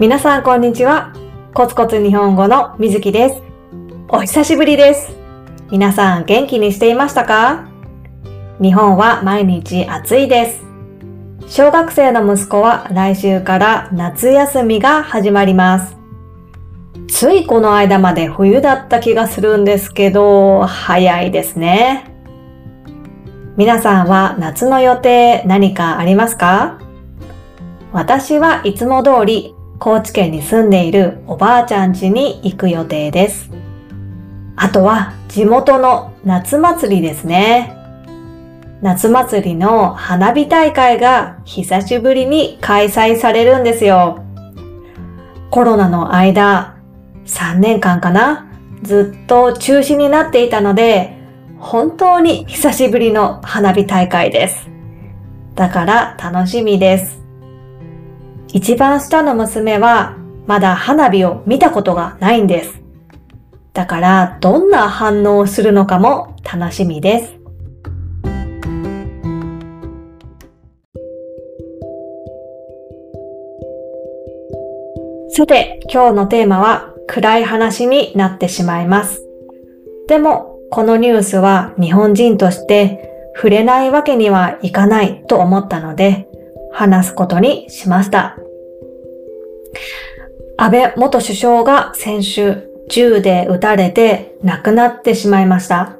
皆さんこんにちは。コツコツ日本語のみずきです。お久しぶりです。皆さん元気にしていましたか？日本は毎日暑いです。小学生の息子は来週から夏休みが始まります。ついこの間まで冬だった気がするんですけど、早いですね。皆さんは夏の予定何かありますか？私はいつも通り高知県に住んでいるおばあちゃん家に行く予定です。あとは地元の夏祭りですね。夏祭りの花火大会が久しぶりに開催されるんですよ。コロナの間、3年間かなずっと中止になっていたので、本当に久しぶりの花火大会です。だから楽しみです。一番下の娘はまだ花火を見たことがないんです。だからどんな反応をするのかも楽しみです。さて、今日のテーマは暗い話になってしまいます。でも、このニュースは日本人として触れないわけにはいかないと思ったので、話すことにしました。安倍元首相が先週銃で撃たれて亡くなってしまいました。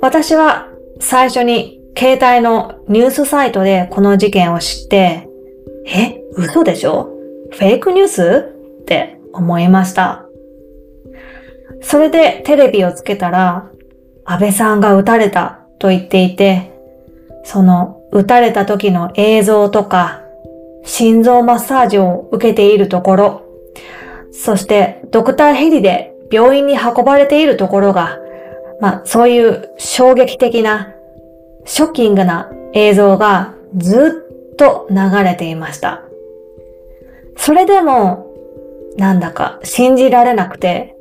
私は最初に携帯のニュースサイトでこの事件を知って、え、嘘でしょ？フェイクニュース？って思いました。それでテレビをつけたら、安倍さんが撃たれたと言っていて、その撃たれた時の映像とか心臓マッサージを受けているところ、そしてドクターヘリで病院に運ばれているところが、まあそういう衝撃的な、ショッキングな映像がずっと流れていました。それでも、なんだか信じられなくて、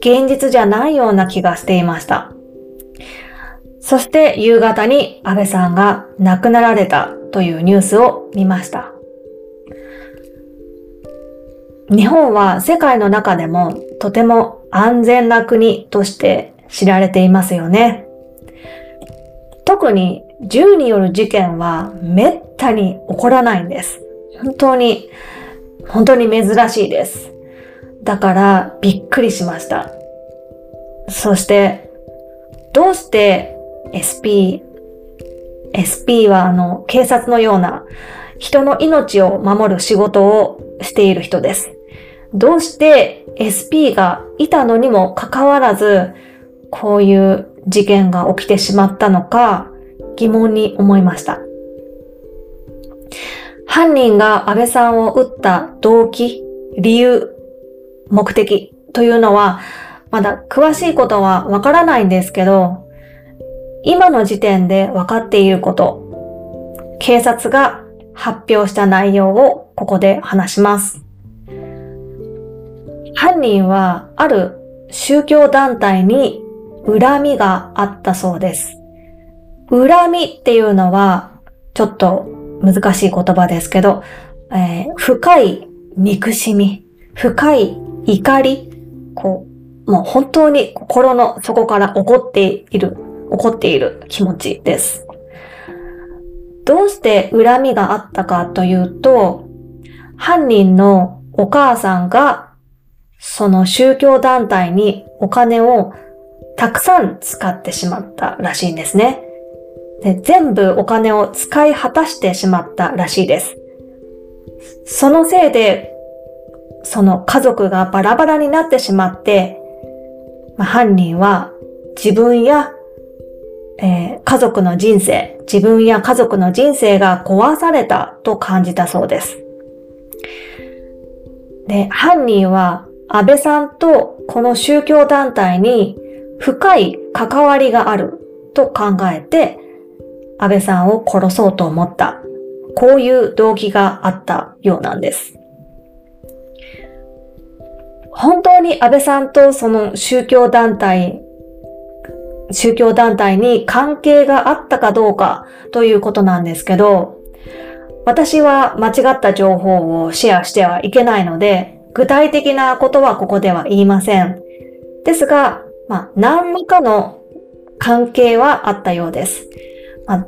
現実じゃないような気がしていました。そして夕方に安倍さんが亡くなられたというニュースを見ました。日本は世界の中でもとても安全な国として知られていますよね。特に銃による事件はめったに起こらないんです。本当に、本当に珍しいです。だからびっくりしました。そして、どうして SP、SP はあの警察のような人の命を守る仕事をしている人です。どうして SP がいたのにもかかわらず、こういう事件が起きてしまったのか疑問に思いました。犯人が安倍さんを撃った動機、理由、目的というのは、まだ詳しいことはわからないんですけど、今の時点で分かっていること、警察が発表した内容をここで話します。犯人はある宗教団体に恨みがあったそうです。恨みっていうのはちょっと難しい言葉ですけど、えー、深い憎しみ、深い怒り、こう、もう本当に心の底から怒っている、怒っている気持ちです。どうして恨みがあったかというと、犯人のお母さんがその宗教団体にお金をたくさん使ってしまったらしいんですね。で全部お金を使い果たしてしまったらしいです。そのせいで、その家族がバラバラになってしまって、ま、犯人は自分や、えー、家族の人生、自分や家族の人生が壊されたと感じたそうです。で、犯人は安倍さんとこの宗教団体に深い関わりがあると考えて、安倍さんを殺そうと思った。こういう動機があったようなんです。本当に安倍さんとその宗教団体、宗教団体に関係があったかどうかということなんですけど、私は間違った情報をシェアしてはいけないので、具体的なことはここでは言いません。ですが、まあ、何らかの関係はあったようです。まあ、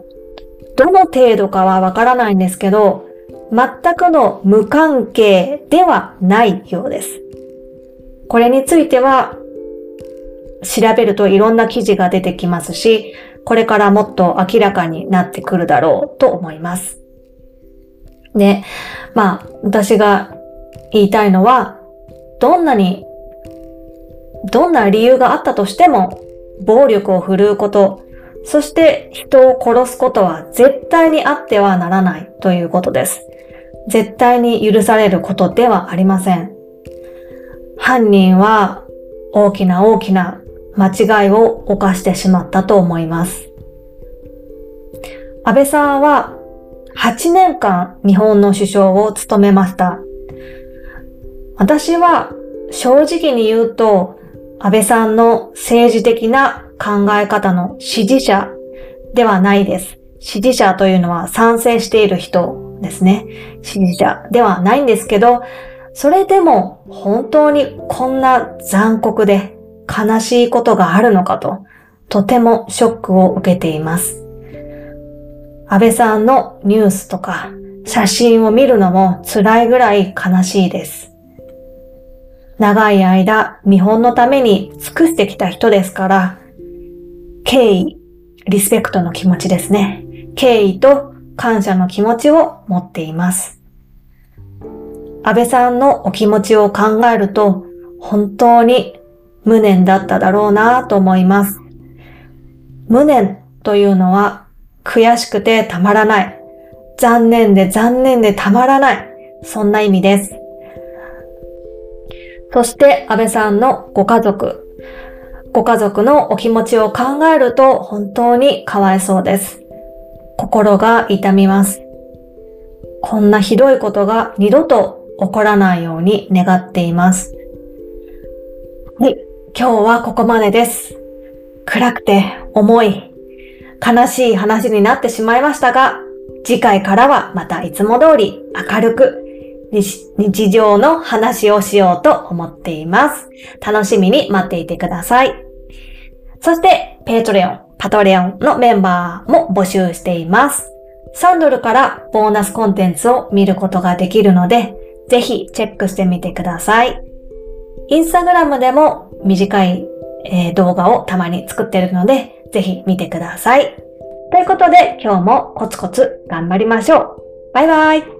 どの程度かはわからないんですけど、全くの無関係ではないようです。これについては、調べるといろんな記事が出てきますし、これからもっと明らかになってくるだろうと思います。で、まあ、私が言いたいのは、どんなに、どんな理由があったとしても、暴力を振るうこと、そして人を殺すことは絶対にあってはならないということです。絶対に許されることではありません。犯人は大きな大きな間違いを犯してしまったと思います。安倍さんは8年間日本の首相を務めました。私は正直に言うと安倍さんの政治的な考え方の支持者ではないです。支持者というのは賛成している人ですね。支持者ではないんですけど、それでも本当にこんな残酷で悲しいことがあるのかと、とてもショックを受けています。安倍さんのニュースとか写真を見るのも辛いぐらい悲しいです。長い間日本のために尽くしてきた人ですから、敬意、リスペクトの気持ちですね。敬意と感謝の気持ちを持っています。安倍さんのお気持ちを考えると、本当に無念だっただろうなと思います。無念というのは悔しくてたまらない。残念で残念でたまらない。そんな意味です。そして安倍さんのご家族、ご家族のお気持ちを考えると本当にかわいそうです。心が痛みます。こんなひどいことが二度と起こらないように願っています。はい、今日はここまでです。暗くて重い、悲しい話になってしまいましたが、次回からはまたいつも通り明るく日常の話をしようと思っています。楽しみに待っていてください。そして、 Patreon、パトレオンのメンバーも募集しています。3ドルからボーナスコンテンツを見ることができるので、ぜひチェックしてみてください。インスタグラムでも短い、えー、動画をたまに作ってるので、ぜひ見てください。ということで今日もコツコツ頑張りましょう。バイバイ